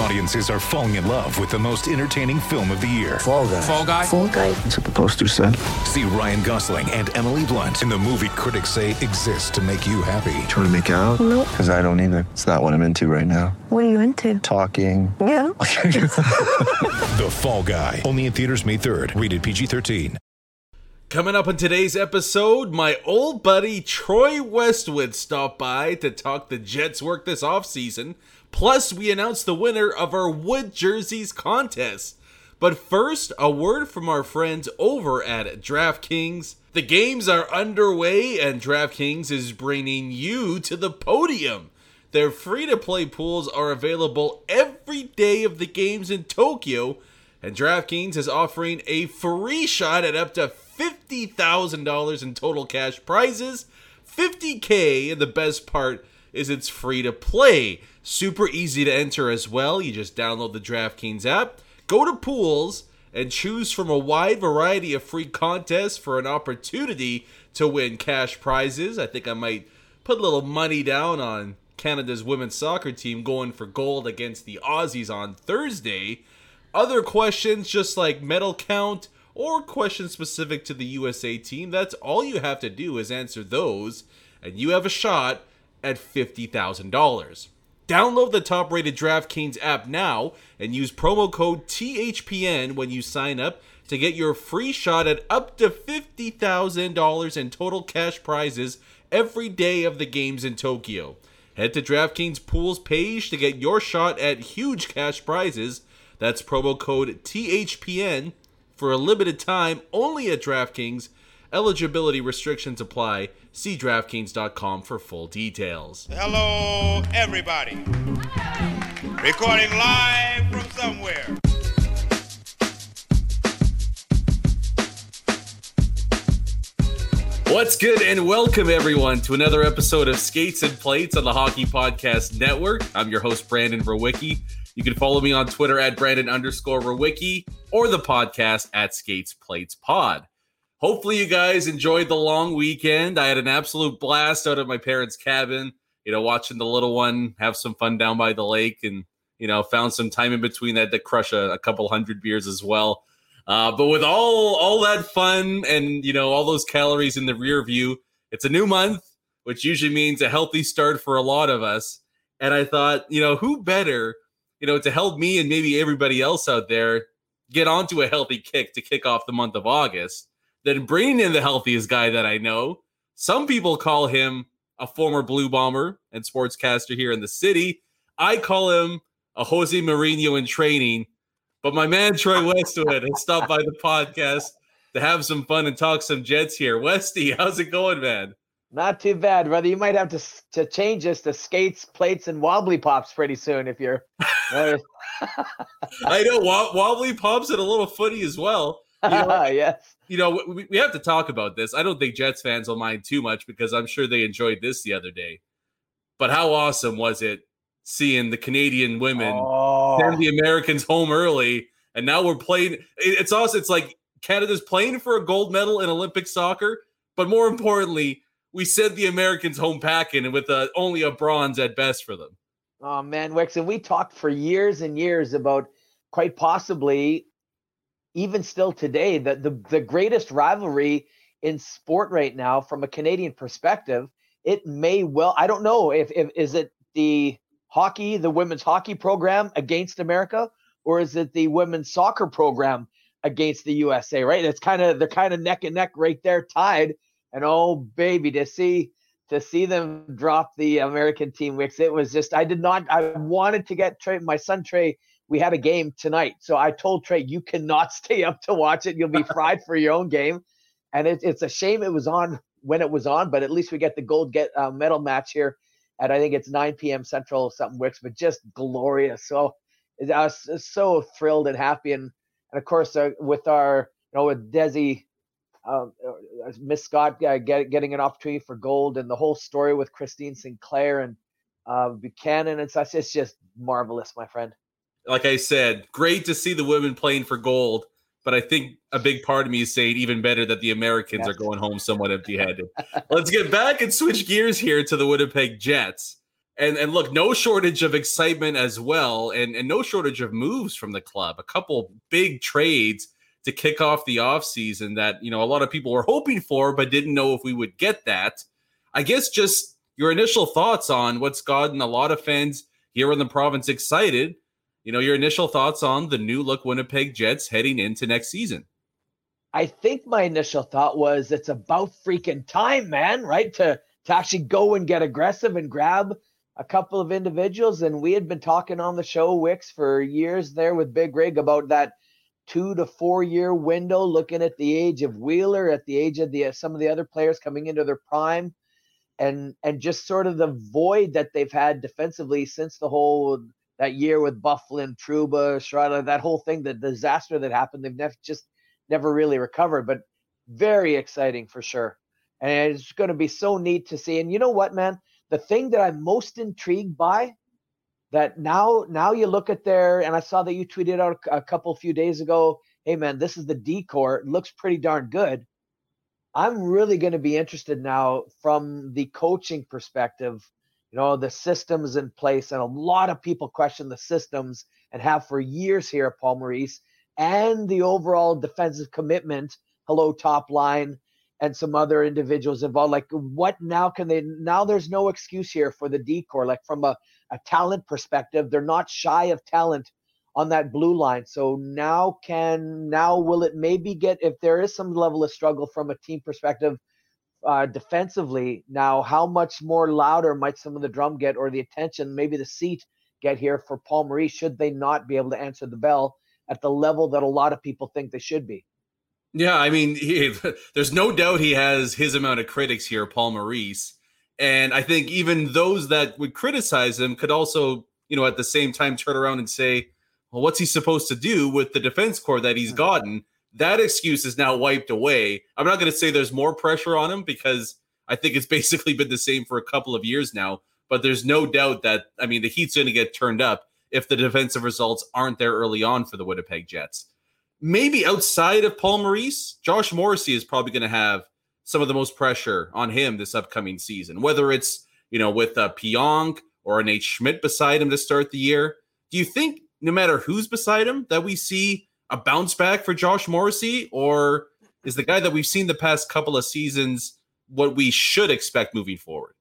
Audiences are falling in love with the most entertaining film of the year. Fall guy. Fall guy. Fall guy. That's what the poster said. See Ryan Gosling and Emily Blunt in the movie critics say exists to make you happy. Trying to make it out? Nope. Because I don't either. It's not what I'm into right now. What are you into? Talking. Yeah. The Fall Guy. Only in theaters May 3rd. Rated PG 13. Coming up in today's episode, my old buddy Troy Westwood stopped by to talk the Jets' work this offseason. Plus, we announce the winner of our Wood Jerseys contest. But first, a word from our friends over at DraftKings. The games are underway, and DraftKings is bringing you to the podium. Their free to play pools are available every day of the games in Tokyo, and DraftKings is offering a free shot at up to $50,000 in total cash prizes. 50K, and the best part is it's free to play. Super easy to enter as well. You just download the DraftKings app, go to pools, and choose from a wide variety of free contests for an opportunity to win cash prizes. I think I might put a little money down on Canada's women's soccer team going for gold against the Aussies on Thursday. Other questions, just like medal count or questions specific to the USA team, that's all you have to do is answer those, and you have a shot at $50,000. Download the top rated DraftKings app now and use promo code THPN when you sign up to get your free shot at up to $50,000 in total cash prizes every day of the games in Tokyo. Head to DraftKings Pools page to get your shot at huge cash prizes. That's promo code THPN for a limited time only at DraftKings. Eligibility restrictions apply. See DraftKings.com for full details. Hello, everybody. Recording live from somewhere. What's good, and welcome everyone to another episode of Skates and Plates on the Hockey Podcast Network. I'm your host, Brandon Verwicki. You can follow me on Twitter at Brandon underscore Verwicki or the podcast at Skates Plates Pod. Hopefully, you guys enjoyed the long weekend. I had an absolute blast out of my parents' cabin, you know, watching the little one have some fun down by the lake and, you know, found some time in between that to crush a, a couple hundred beers as well. Uh, but with all all that fun and you know all those calories in the rear view, it's a new month, which usually means a healthy start for a lot of us. And I thought, you know, who better, you know, to help me and maybe everybody else out there get onto a healthy kick to kick off the month of August than bringing in the healthiest guy that I know. Some people call him a former Blue Bomber and sportscaster here in the city. I call him a Jose Mourinho in training. But my man Troy Westwood has stopped by the podcast to have some fun and talk some Jets here. Westy, how's it going, man? Not too bad, brother. You might have to to change this to skates, plates, and wobbly pops pretty soon if you're. I know wobbly pops and a little footy as well. You know, yes. you know we, we have to talk about this. I don't think Jets fans will mind too much because I'm sure they enjoyed this the other day. But how awesome was it seeing the Canadian women Oh, send the Americans home early, and now we're playing. it- It's also it's like Canada's playing for a gold medal in Olympic soccer, but more importantly, we sent the Americans home packing and with uh only a bronze at best for them. oh man, Wix, and we talked for years and years about quite possibly, even still today, the the, the greatest rivalry in sport right now from a Canadian perspective. It may well, I don't know if, if is it the hockey, the women's hockey program against America, or is it the women's soccer program against the USA, right? It's kind of they're kind of neck and neck right there, tied. And oh baby, to see to see them drop the American team wicks, it was just I did not I wanted to get Trey, my son Trey. We had a game tonight, so I told Trey, you cannot stay up to watch it. You'll be fried for your own game. and it, it's a shame it was on when it was on, but at least we get the gold get uh, medal match here at I think it's 9 p.m. Central something Wicks, but just glorious. So I was so thrilled and happy, and and of course uh, with our you know with Desi. Um, uh, Miss Scott uh, get, getting an opportunity for gold, and the whole story with Christine Sinclair and uh, Buchanan and such. It's just marvelous, my friend. Like I said, great to see the women playing for gold but I think a big part of me is saying even better that the Americans are going home somewhat empty handed. Let's get back and switch gears here to the Winnipeg Jets. And, and look, no shortage of excitement as well, and, and no shortage of moves from the club. A couple big trades to kick off the offseason that, you know, a lot of people were hoping for, but didn't know if we would get that. I guess just your initial thoughts on what's gotten a lot of fans here in the province excited you know, your initial thoughts on the new look Winnipeg Jets heading into next season. I think my initial thought was it's about freaking time, man, right? To to actually go and get aggressive and grab a couple of individuals. And we had been talking on the show, Wicks, for years there with Big Rig about that two to four year window, looking at the age of Wheeler, at the age of the uh, some of the other players coming into their prime, and and just sort of the void that they've had defensively since the whole that year with Byfuglien, Trouba, Schroeder, that whole thing, the disaster that happened, they've just never really recovered. But very exciting for sure. And it's going to be so neat to see. And you know what, man? The thing that I'm most intrigued by that now now you look at there, and I saw that you tweeted out a couple few days ago, hey man, this is the decor. It looks pretty darn good. I'm really going to be interested now from the coaching perspective you know the systems in place and a lot of people question the systems and have for years here at paul maurice and the overall defensive commitment hello top line and some other individuals involved. Like what now can they now there's no excuse here for the decor like from a, a talent perspective they're not shy of talent on that blue line. So now can now will it maybe get if there is some level of struggle from a team perspective uh, defensively. Now how much more louder might some of the drum get or the attention maybe the seat get here for paul maurice should they not be able to answer the bell at the level that a lot of people think they should be? Yeah i mean he, there's no doubt he has his amount of critics here paul maurice. And i think even those that would criticize him could also you know at the same time turn around and say well what's he supposed to do with the defense core that he's mm-hmm. gotten that excuse is now wiped away. I'm not going to say there's more pressure on him because I think it's basically been the same for a couple of years now. But there's no doubt that, I mean, the Heat's going to get turned up if the defensive results aren't there early on for the Winnipeg Jets. Maybe outside of Paul Maurice, Josh Morrissey is probably going to have some of the most pressure on him this upcoming season, whether it's, you know, with uh, Pionk or Nate Schmidt beside him to start the year. Do you think no matter who's beside him that we see a bounce back for Josh Morrissey, or is the guy that we've seen the past couple of seasons what we should expect moving forward?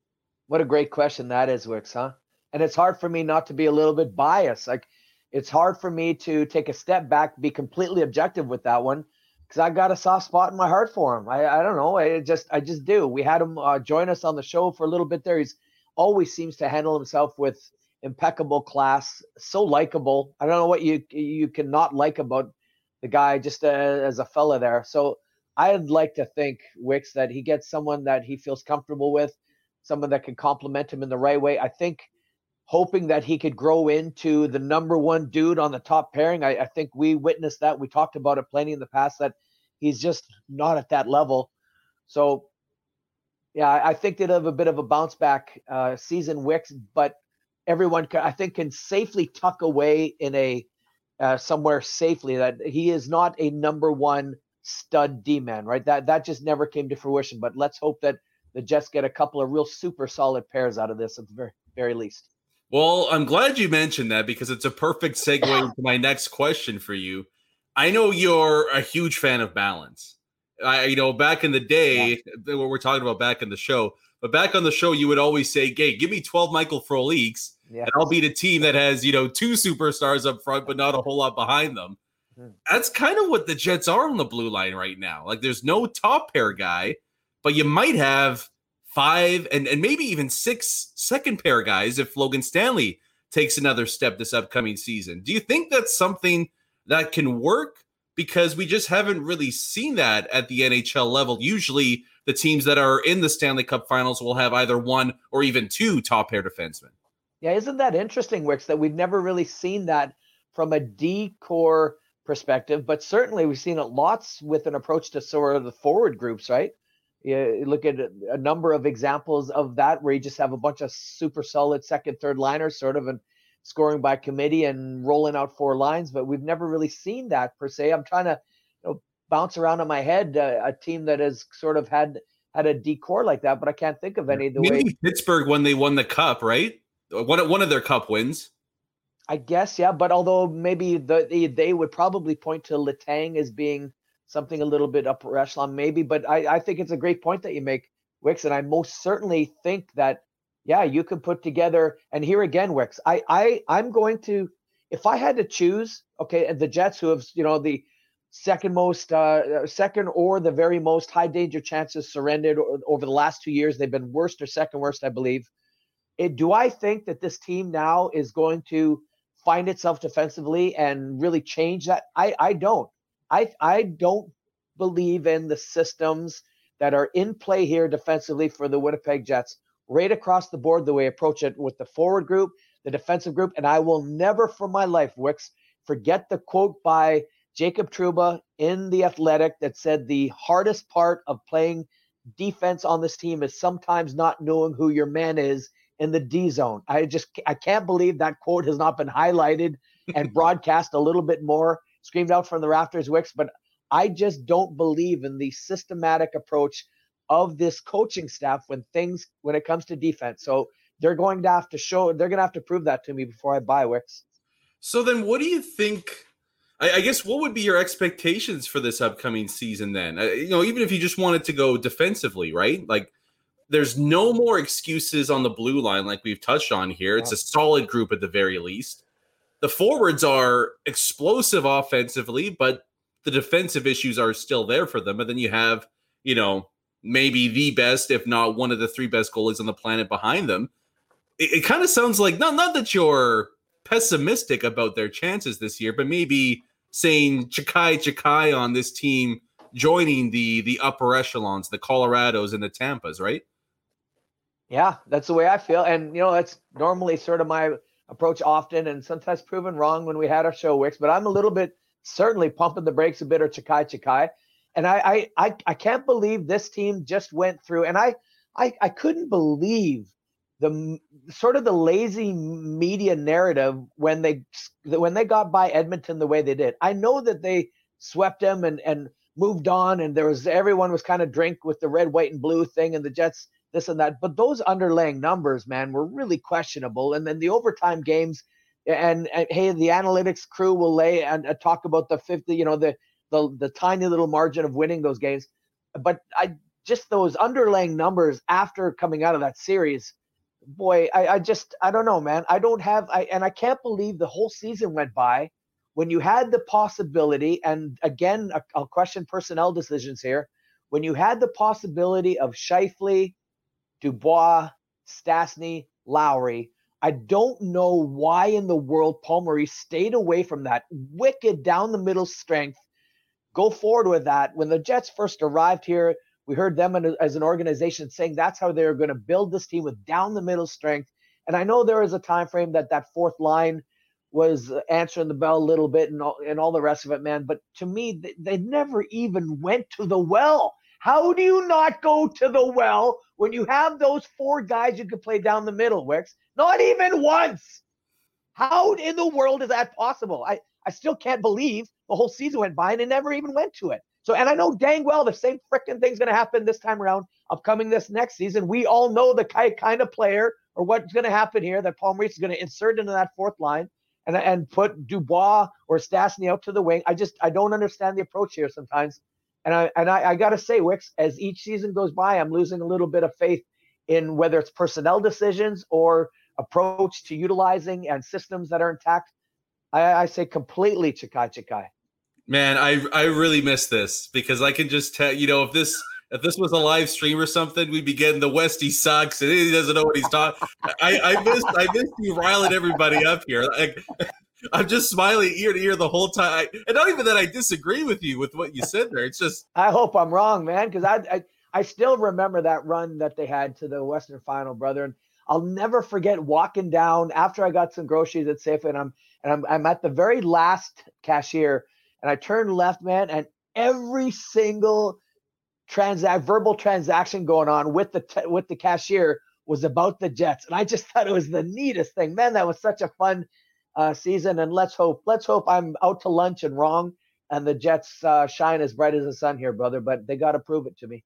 What a great question that is, Wicks, huh? And it's hard for me not to be a little bit biased. Like it's hard for me to take a step back, be completely objective with that one, because I got a soft spot in my heart for him. I, I don't know. I just I just do. We had him uh, join us on the show for a little bit there. He's always seems to handle himself with impeccable class, so likable. I don't know what you you cannot like about the guy just uh, as a fella there. So I'd like to think Wicks that he gets someone that he feels comfortable with, someone that can complement him in the right way. I think hoping that he could grow into the number one dude on the top pairing. I, I think we witnessed that. We talked about it plenty in the past that he's just not at that level. So yeah, I think they'd have a bit of a bounce back uh, season, Wicks, but everyone, I think, can safely tuck away in a uh, somewhere safely that he is not a number one stud D man, right? That that just never came to fruition. But let's hope that the Jets get a couple of real super solid pairs out of this at the very very least. Well, I'm glad you mentioned that because it's a perfect segue to my next question for you. I know you're a huge fan of balance. I, you know, back in the day, yeah. what we're talking about back in the show, but back on the show, you would always say, "Gay, give me 12 Michael Frolik's yeah. and I'll beat a team that has, you know, two superstars up front, but not a whole lot behind them. Mm-hmm. That's kind of what the Jets are on the blue line right now. Like there's no top pair guy, but you might have five and, and maybe even six second pair guys if Logan Stanley takes another step this upcoming season. Do you think that's something that can work? because we just haven't really seen that at the NHL level. Usually, the teams that are in the Stanley Cup Finals will have either one or even two top pair defensemen. Yeah, isn't that interesting, Wicks? That we've never really seen that from a decor perspective, but certainly we've seen it lots with an approach to sort of the forward groups, right? You look at a number of examples of that where you just have a bunch of super solid second, third liners, sort of, and scoring by committee and rolling out four lines. But we've never really seen that per se. I'm trying to you know, bounce around in my head uh, a team that has sort of had had a decor like that, but I can't think of any. The Maybe way Pittsburgh when they won the cup, right? One one of their cup wins. I guess, yeah. But although maybe the, they, they would probably point to Letang as being something a little bit upper echelon, maybe. But I, I think it's a great point that you make, Wicks, and I most certainly think that yeah, you could put together. And here again, Wicks, I I I'm going to if I had to choose, okay, the Jets who have you know the second most uh second or the very most high danger chances surrendered over the last two years they've been worst or second worst i believe it, do i think that this team now is going to find itself defensively and really change that i i don't I I don't believe in the systems that are in play here defensively for the Winnipeg Jets. Right across the board, the way I approach it with the forward group, the defensive group, and I will never, for my life, Wicks, forget the quote by Jacob Trouba in the Athletic that said the hardest part of playing defense on this team is sometimes not knowing who your man is in the D zone. I just I can't believe that quote has not been highlighted and broadcast a little bit more screamed out from the rafters, Wicks. But I just don't believe in the systematic approach of this coaching staff when things when it comes to defense. So they're going to have to show they're going to have to prove that to me before I buy Wicks. So then, what do you think? I, I guess what would be your expectations for this upcoming season? Then, you know, even if you just wanted to go defensively, right? Like, there's no more excuses on the blue line, like we've touched on here. It's a solid group at the very least the forwards are explosive offensively, but the defensive issues are still there for them. And then you have, you know, maybe the best, if not one of the three best goalies on the planet behind them. It, it kind of sounds like not not that you're pessimistic about their chances this year, but maybe saying Chikai Chikai on this team joining the the upper echelons, the Colorados and the Tampas, right? Yeah, that's the way I feel. And you know, that's normally sort of my approach often and sometimes proven wrong when we had our show wicks, but I'm a little bit certainly pumping the brakes a bit or Chikai Chikai. And I, I I I can't believe this team just went through and I I I couldn't believe the sort of the lazy media narrative when they when they got by Edmonton the way they did. I know that they swept them and and moved on and there was everyone was kind of drink with the red white and blue thing and the Jets this and that. But those underlying numbers, man, were really questionable. And then the overtime games, and, and hey, the analytics crew will lay and uh, talk about the 50, you know, the, the the tiny little margin of winning those games. But I just those underlying numbers after coming out of that series, boy, I, I just I don't know, man. I don't have I and I can't believe the whole season went by when you had the possibility, and again, I'll question personnel decisions here. When you had the possibility of Scheifele, Dubois, Stastny, Lowry. I don't know why in the world Paul Maurice stayed away from that wicked down the middle strength. Go forward with that. When the Jets first arrived here, we heard them as an organization saying that's how they're going to build this team with down the middle strength. And I know there is a time frame that that fourth line was uh, answering the bell a little bit and all, and all the rest of it, man. But to me, they, they never even went to the well. How do you not go to the well when you have those four guys you can play down the middle, Wicks? Not even once. How in the world is that possible? I, I still can't believe the whole season went by and it never even went to it. So, and I know dang well the same freaking thing's going to happen this time around, upcoming this next season. We all know the kind of player or what's going to happen here that Paul Maurice is going to insert into that fourth line and, and put Dubois or Stastny out to the wing. I just, I don't understand the approach here sometimes. And I and I, I got to say, Wicks, as each season goes by, I'm losing a little bit of faith in whether it's personnel decisions or approach to utilizing and systems that are intact. I, I say completely Chikai Chikai. Man, I I really miss this because I can just tell you know if this if this was a live stream or something, we'd be getting the Westy sucks and he doesn't know what he's talking. I I missed I missed you riling everybody up here. Like I'm just smiling ear to ear the whole time. And not even that I disagree with you with what you said there. It's just I hope I'm wrong, man, because I, I I still remember that run that they had to the Western Final, brother. And I'll never forget walking down after I got some groceries at Safeway, and I'm and I'm I'm at the very last cashier, and I turn left, man, and every single transact verbal transaction going on with the with the cashier was about the Jets, and I just thought it was the neatest thing, man. That was such a fun uh, season, and let's hope let's hope I'm out to lunch and wrong, and the Jets uh, shine as bright as the sun here, brother. But they got to prove it to me.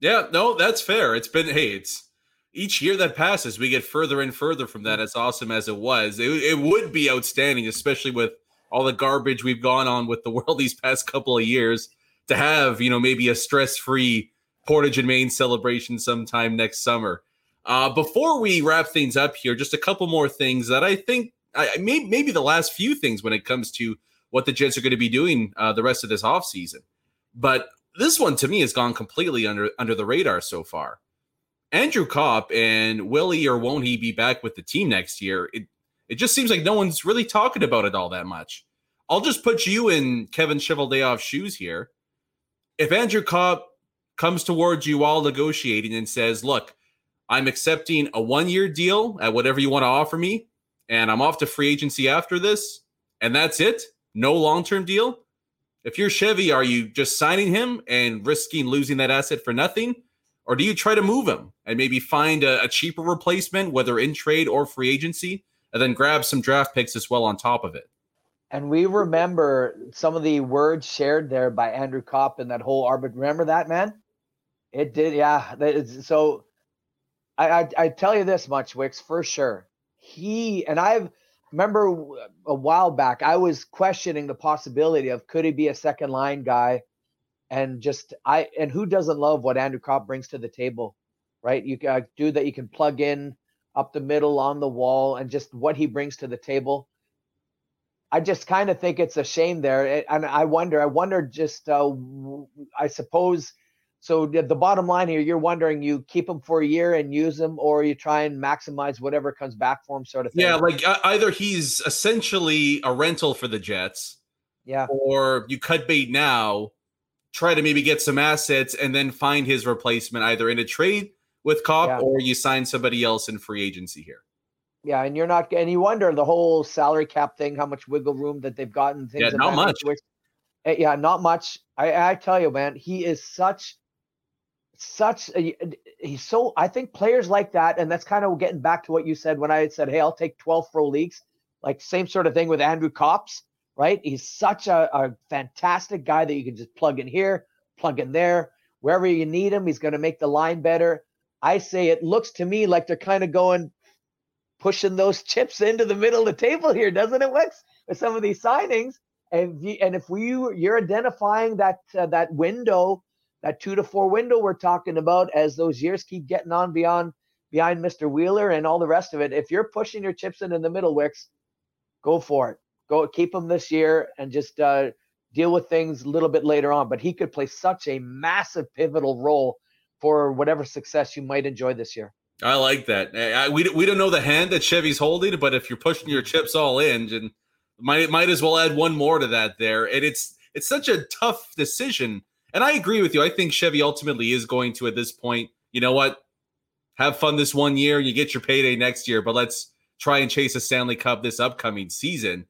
Yeah, no, that's fair. It's been hey, it's each year that passes, we get further and further from that. As awesome as it was, it, it would be outstanding, especially with all the garbage we've gone on with the world these past couple of years. To have you know maybe a stress-free Portage and Main celebration sometime next summer. Uh, before we wrap things up here, just a couple more things that I think I, may, maybe the last few things when it comes to what the Jets are going to be doing uh, the rest of this offseason. But this one to me has gone completely under under the radar so far. Andrew Copp and will he or won't he be back with the team next year? It it just seems like no one's really talking about it all that much. I'll just put you in Kevin Cheveldayoff's shoes here. If Andrew Copp comes towards you while negotiating and says, "Look, I'm accepting a one-year deal at whatever you want to offer me, and I'm off to free agency after this, and that's it, no long-term deal," If you're Chevy, are you just signing him and risking losing that asset for nothing? Or do you try to move him and maybe find a, a cheaper replacement, whether in trade or free agency, and then grab some draft picks as well on top of it? And we remember some of the words shared there by Andrew Copp and that whole arbit. Remember that, man? It did, yeah. So I, I, I tell you this much, Wicks, for sure. He and I've remember a while back I was questioning the possibility of could he be a second line guy and just I and who doesn't love what Andrew Copp brings to the table, right? You got do that you can plug in up the middle on the wall and just what he brings to the table. I just kind of think it's a shame there, and I wonder. I wonder just. Uh, I suppose so the bottom line here, you're wondering you keep them for a year and use them, or you try and maximize whatever comes back for him, sort of thing. Yeah, like uh, either he's essentially a rental for the Jets, yeah, or you cut bait now, try to maybe get some assets, and then find his replacement either in a trade with Copp yeah. or you sign somebody else in free agency here. Yeah, and you're not, and you wonder the whole salary cap thing, how much wiggle room that they've gotten. Things yeah, not much. Eh, yeah, not much. I, I tell you, man, he is such such a, he's so I think players like that, and that's kind of getting back to what you said when I said, Hey, I'll take 12 Froliks, like same sort of thing with Andrew Copps, right? He's such a, a fantastic guy that you can just plug in here, plug in there, wherever you need him, he's gonna make the line better. I say it looks to me like they're kind of going pushing those chips into the middle of the table here, doesn't it, Wix? With some of these signings. And, and if we you're identifying that uh, that window that two to four window we're talking about as those years keep getting on beyond behind Mr. Wheeler and all the rest of it. If you're pushing your chips in in the middle, Wicks, go for it. Go keep them this year and just uh, deal with things a little bit later on. But he could play such a massive pivotal role for whatever success you might enjoy this year. I like that. I, we, we don't know the hand that Chevy's holding, but if you're pushing your chips all in, and might might as well add one more to that there. And it's it's such a tough decision and I agree with you. I think Chevy ultimately is going to, at this point, you know what? Have fun this one year. And you get your payday next year, but let's try and chase a Stanley Cup this upcoming season.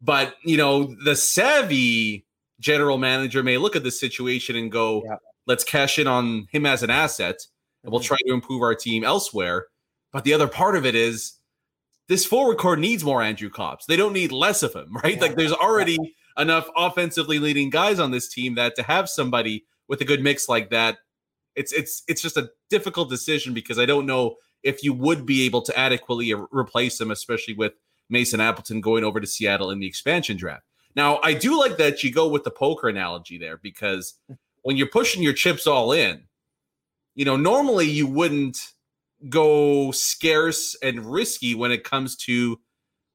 But, you know, the savvy general manager may look at this situation and go, yeah. let's cash in on him as an asset and we'll mm-hmm. try to improve our team elsewhere. But the other part of it is this forward core needs more Andrew Copps. They don't need less of him, right? Yeah. Like there's already enough offensively leading guys on this team that to have somebody with a good mix like that, it's it's it's just a difficult decision because I don't know if you would be able to adequately replace him, especially with Mason Appleton going over to Seattle in the expansion draft. Now, I do like that you go with the poker analogy there because when you're pushing your chips all in, you know, normally you wouldn't go scarce and risky when it comes to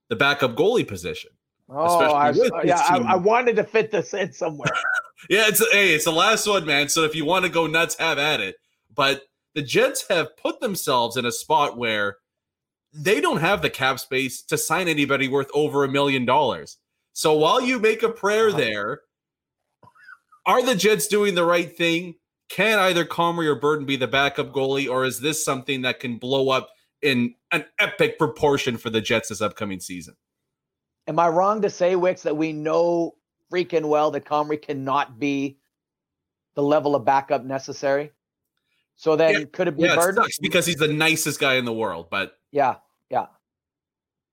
the backup goalie position. Oh, I, yeah, I, I, wanted to fit this in somewhere. yeah, it's hey, it's the last one, man. So if you want to go nuts, have at it. But the Jets have put themselves in a spot where they don't have the cap space to sign anybody worth over a million dollars. So while you make a prayer uh-huh. there, are the Jets doing the right thing? Can either Comrie or Berdin be the backup goalie, or is this something that can blow up in an epic proportion for the Jets this upcoming season? Am I wrong to say, Wicks, that we know freaking well that Comrie cannot be the level of backup necessary? So then Yeah, could it be Yeah, it sucks because he's the nicest guy in the world, but Yeah, yeah.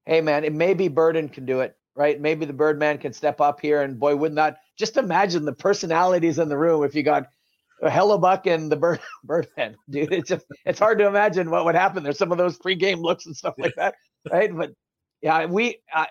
Hey man, it maybe Berdin can do it, right? Maybe the Birdman can step up here, and boy, wouldn't that just imagine the personalities in the room if you got Hellebuyck and the Bird Birdman, dude. It's just it's hard to imagine what would happen. There's some of those pre-game looks and stuff like that, right? But yeah, we I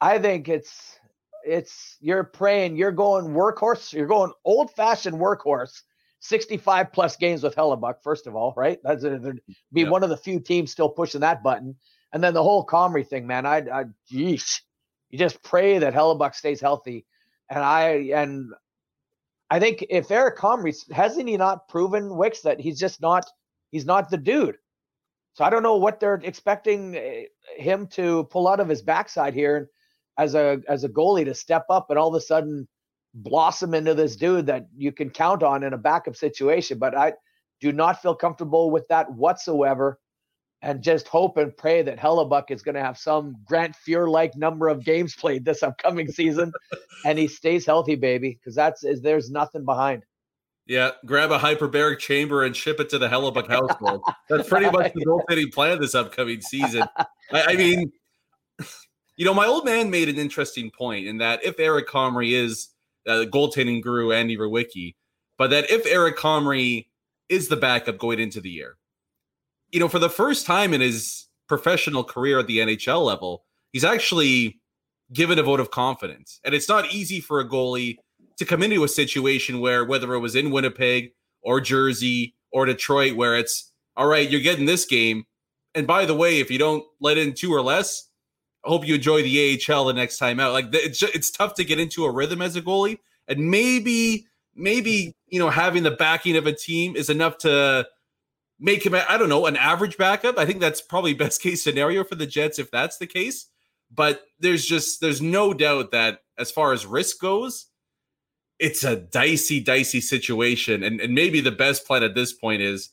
I think it's it's you're praying, you're going workhorse, you're going old-fashioned workhorse. 65 plus games with Hellebuyck, first of all, right? That's a, there'd be Yeah. one of the few teams still pushing that button. And then the whole Comrie thing, man, I, I, geez, you just pray that Hellebuyck stays healthy. And I, and I think if Eric Comrie hasn't he not proven Wicks that he's just not, he's not the dude. So I don't know what they're expecting eh, him to pull out of his backside here as a as a goalie to step up and all of a sudden blossom into this dude that you can count on in a backup situation. But I do not feel comfortable with that whatsoever. And just hope and pray that Hellebuyck is going to have some Grant Fuhr like number of games played this upcoming season, and he stays healthy, baby. Because that's is there's nothing behind. Yeah, grab a hyperbaric chamber and ship it to the Hellebuyck household. That's pretty much the goaltending plan this upcoming season. I, I mean, you know, my old man made an interesting point in that if Eric Comrie is uh, goaltending guru Andy Rowicki, but that if Eric Comrie is the backup going into the year, you know, for the first time in his professional career at the NHL level, he's actually given a vote of confidence. And it's not easy for a goalie to come into a situation where whether it was in Winnipeg or Jersey or Detroit, where it's all right, you're getting this game. And by the way, if you don't let in two or less, hope you enjoy the AHL the next time out. Like it's it's tough to get into a rhythm as a goalie, and maybe maybe you know having the backing of a team is enough to make him I don't know an average backup. I think that's probably best case scenario for the Jets if that's the case. But there's just there's no doubt that as far as risk goes, it's a dicey, dicey situation. And, and maybe the best plan at this point is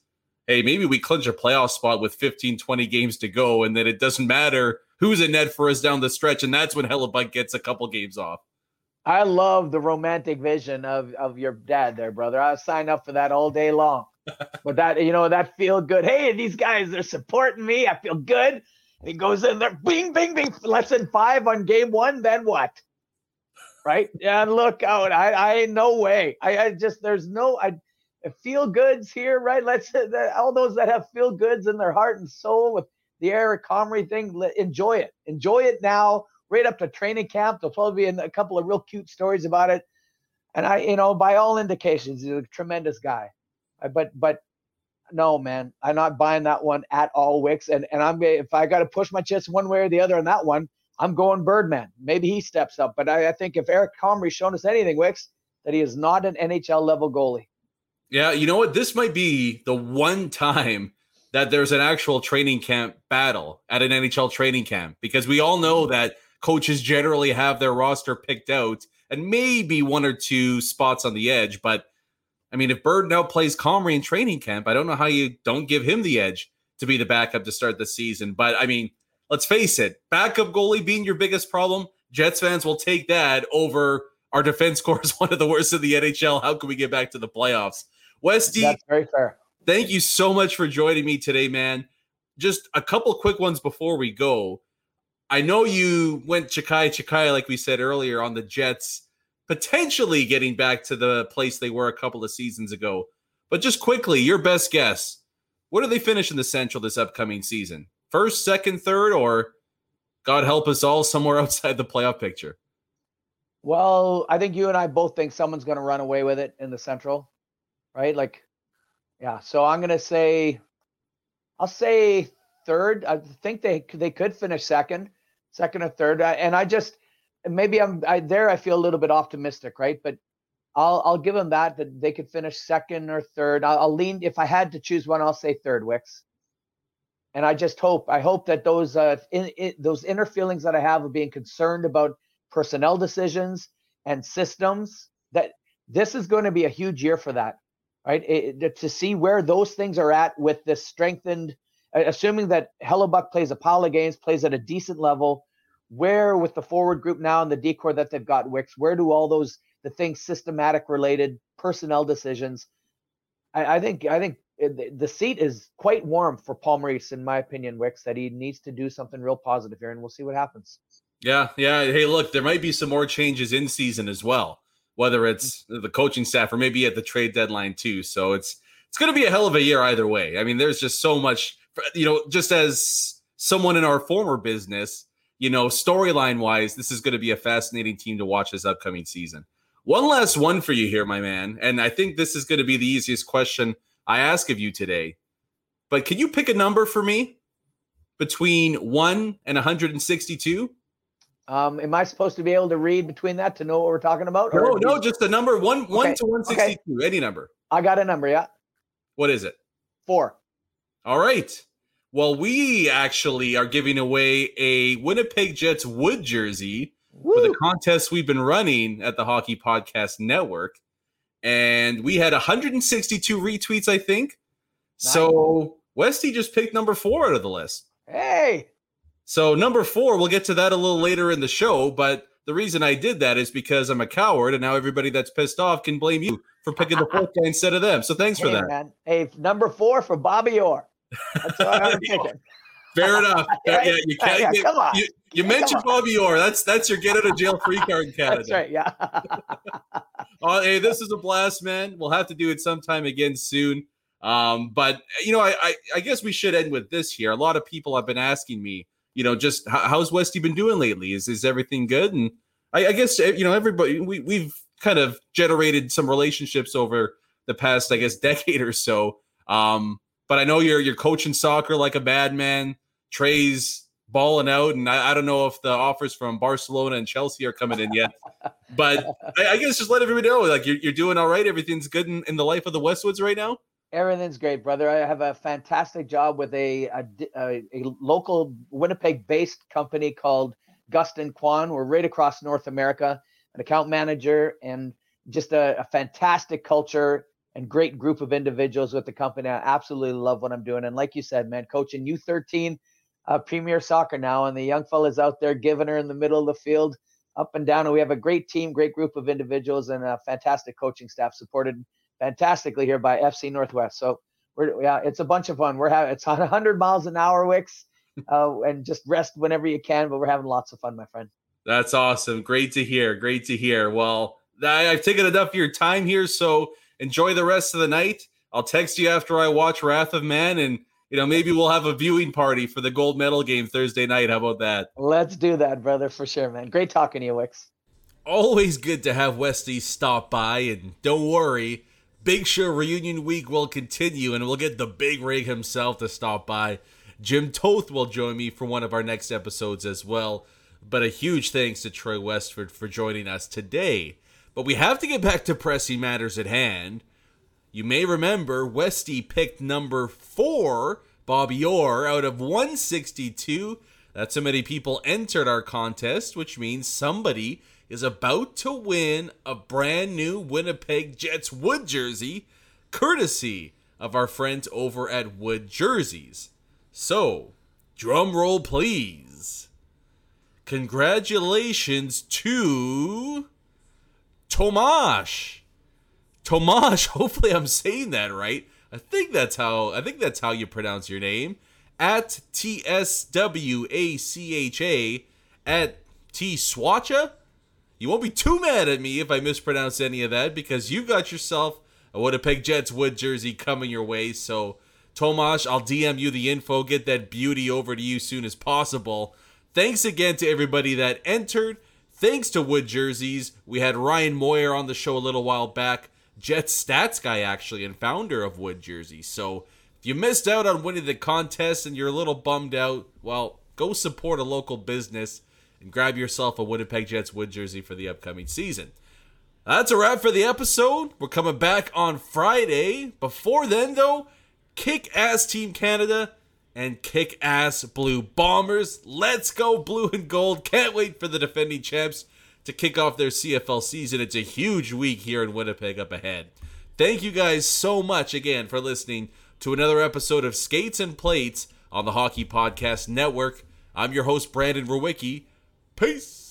hey, maybe we clinch a playoff spot with 15, 20 games to go, and then it doesn't matter who's in net for us down the stretch. And that's when Hellebuyck gets a couple games off. I love the romantic vision of of your dad there, brother. I sign up for that all day long. but that you know that feel good. Hey, these guys they're supporting me. I feel good. He goes in there, bing, bing, bing. Less than five on game one. Then what? Right? Yeah. Look out. I I no way. I, I just there's no I feel goods here. Right? Let's all those that have feel goods in their heart and soul with the Eric Comrie thing. Enjoy it. Enjoy it now right up to training camp. There'll probably be a couple of real cute stories about it. And I, you know, by all indications, he's a tremendous guy. But, but no, man, I'm not buying that one at all, Wicks. And and I'm if I got to push my chips one way or the other on that one, I'm going Birdman. Maybe he steps up. But I, I think if Eric Comrie's shown us anything, Wicks, that he is not an NHL level goalie. Yeah, you know what? This might be the one time that there's an actual training camp battle at an NHL training camp because we all know mm. that coaches generally have their roster picked out and maybe one or two spots on the edge. But I mean, if Bird now plays Comrie in training camp, I don't know how you don't give him the edge to be the backup to start the season. But I mean, let's face it, backup goalie being your biggest problem, Jets fans will take that over our defense core is one of the worst in the NHL. How can we get back to the playoffs? Westy, That's very fair. Thank you so much for joining me today, man. Just a couple quick ones before we go. I know you went Chikai Chikai, like we said earlier, on the Jets potentially getting back to the place they were a couple of seasons ago. But just quickly, your best guess. What do they finish in the Central this upcoming season? First, second, third, or God help us all, somewhere outside the playoff picture? Well, I think you and I both think someone's going to run away with it in the Central, right? Like, yeah. So I'm going to say, I'll say third. I think they they could finish second, second or third. And I just maybe I'm I, there. I feel a little bit optimistic, right? But I'll I'll give them that that they could finish second or third. I'll, I'll lean if I had to choose one. I'll say third, Wicks. And I just hope, I hope that those uh, in, in, those inner feelings that I have of being concerned about personnel decisions and systems, that this is going to be a huge year for that, right? It, to see where those things are at with this strengthened, assuming that Hellebuyck plays Apollo games, plays at a decent level, where with the forward group now and the decor that they've got, Wicks, where do all those the things systematic related personnel decisions? I, I think I think the seat is quite warm for Paul Maurice, in my opinion, Wicks, that he needs to do something real positive here, and we'll see what happens. Yeah, yeah. Hey, look, there might be some more changes in season as well, whether it's the coaching staff or maybe at the trade deadline too. So it's it's going to be a hell of a year either way. I mean, there's just so much, you know, just as someone in our former business, you know, storyline wise, this is going to be a fascinating team to watch this upcoming season. One last one for you here, my man. And I think this is going to be the easiest question I ask of you today. But can you pick a number for me between 1 and 162? Um, am I supposed to be able to read between that to know what we're talking about? No, no, just a number one, okay. one to one sixty two, okay. any number. I got a number, yeah. What is it? Four. All right. Well, we actually are giving away a Winnipeg Jets wood jersey Woo. for the contest we've been running at the Hockey Podcast Network. And we had 162 retweets, I think. Nice. So Westy just picked number four out of the list. Hey. So number four, we'll get to that a little later in the show, but the reason I did that is because I'm a coward, and now everybody that's pissed off can blame you for picking the fourth guy instead of them. So thanks hey, for that. Man. Hey, number four for Bobby Orr. That's what I'm picking. Fair enough. yeah, you can't. Yeah, get, come on. You, you yeah, mentioned Bobby Orr. That's that's your get out of jail free card in Canada. That's right. Yeah. oh, hey, this is a blast, man. We'll have to do it sometime again soon. Um, but you know, I, I I guess we should end with this here. A lot of people have been asking me you know, just how, how's Westy been doing lately? Is is everything good? And I, I guess you know everybody we we've kind of generated some relationships over the past, I guess, decade or so. Um, but I know you're you're coaching soccer like a madman. Trey's balling out, and I, I, don't know if the offers from Barcelona and Chelsea are coming in yet. but I, I, guess just let everybody know, like you're, you're doing all right. Everything's good in, in the life of the Westwoods right now. Everything's great, brother. I have a fantastic job with a a, a, a local Winnipeg-based company called Gustin Quan. We're right across North America. An account manager and just a, a fantastic culture and great group of individuals with the company. I absolutely love what I'm doing. And like you said, man, coaching U13 uh, Premier Soccer now, and the young fellas out there giving her in the middle of the field, up and down. And we have a great team, great group of individuals, and a fantastic coaching staff supported fantastically here by FC Northwest. So we're yeah, it's a bunch of fun. We're having it's on 100 miles an hour, Wicks, uh, and just rest whenever you can. But we're having lots of fun, my friend. That's awesome. Great to hear. Great to hear. Well, I, I've taken enough of your time here, so enjoy the rest of the night. I'll text you after I watch Wrath of Man, and you know maybe we'll have a viewing party for the gold medal game Thursday night. How about that? Let's do that, brother, for sure, man. Great talking to you, Wicks. Always good to have Westy stop by, and don't worry Big Show reunion week will continue, and we'll get the big rig himself to stop by. Jim Toth will join me for one of our next episodes as well. But a huge thanks to Troy Westwood for joining us today. But we have to get back to pressing matters at hand. You may remember Westy picked number four, Bobby Orr, out of 162. That's how many people entered our contest, which means somebody is about to win a brand new Winnipeg Jets Wood jersey, courtesy of our friends over at Wood Jerseys. So, drum roll please. Congratulations to Tomash. Tomash, hopefully I'm saying that right. I think that's how I think that's how you pronounce your name. At T S W A C H A at T Swacha you won't be too mad at me if I mispronounce any of that because you got yourself a Winnipeg Jets wood jersey coming your way. So, Tomash, I'll DM you the info, get that beauty over to you soon as possible. Thanks again to everybody that entered. Thanks to Wood Jerseys. We had Ryan Moyer on the show a little while back, Jets stats guy actually, and founder of Wood Jerseys. So, if you missed out on winning the contest and you're a little bummed out, well, go support a local business and grab yourself a Winnipeg Jets wood jersey for the upcoming season. That's a wrap for the episode. We're coming back on Friday. Before then, though, kick ass Team Canada and kick ass Blue Bombers. Let's go, Blue and Gold. Can't wait for the defending champs to kick off their CFL season. It's a huge week here in Winnipeg up ahead. Thank you guys so much again for listening to another episode of Skates and Plates on the Hockey Podcast Network. I'm your host, Brandon Rowicki. Peace.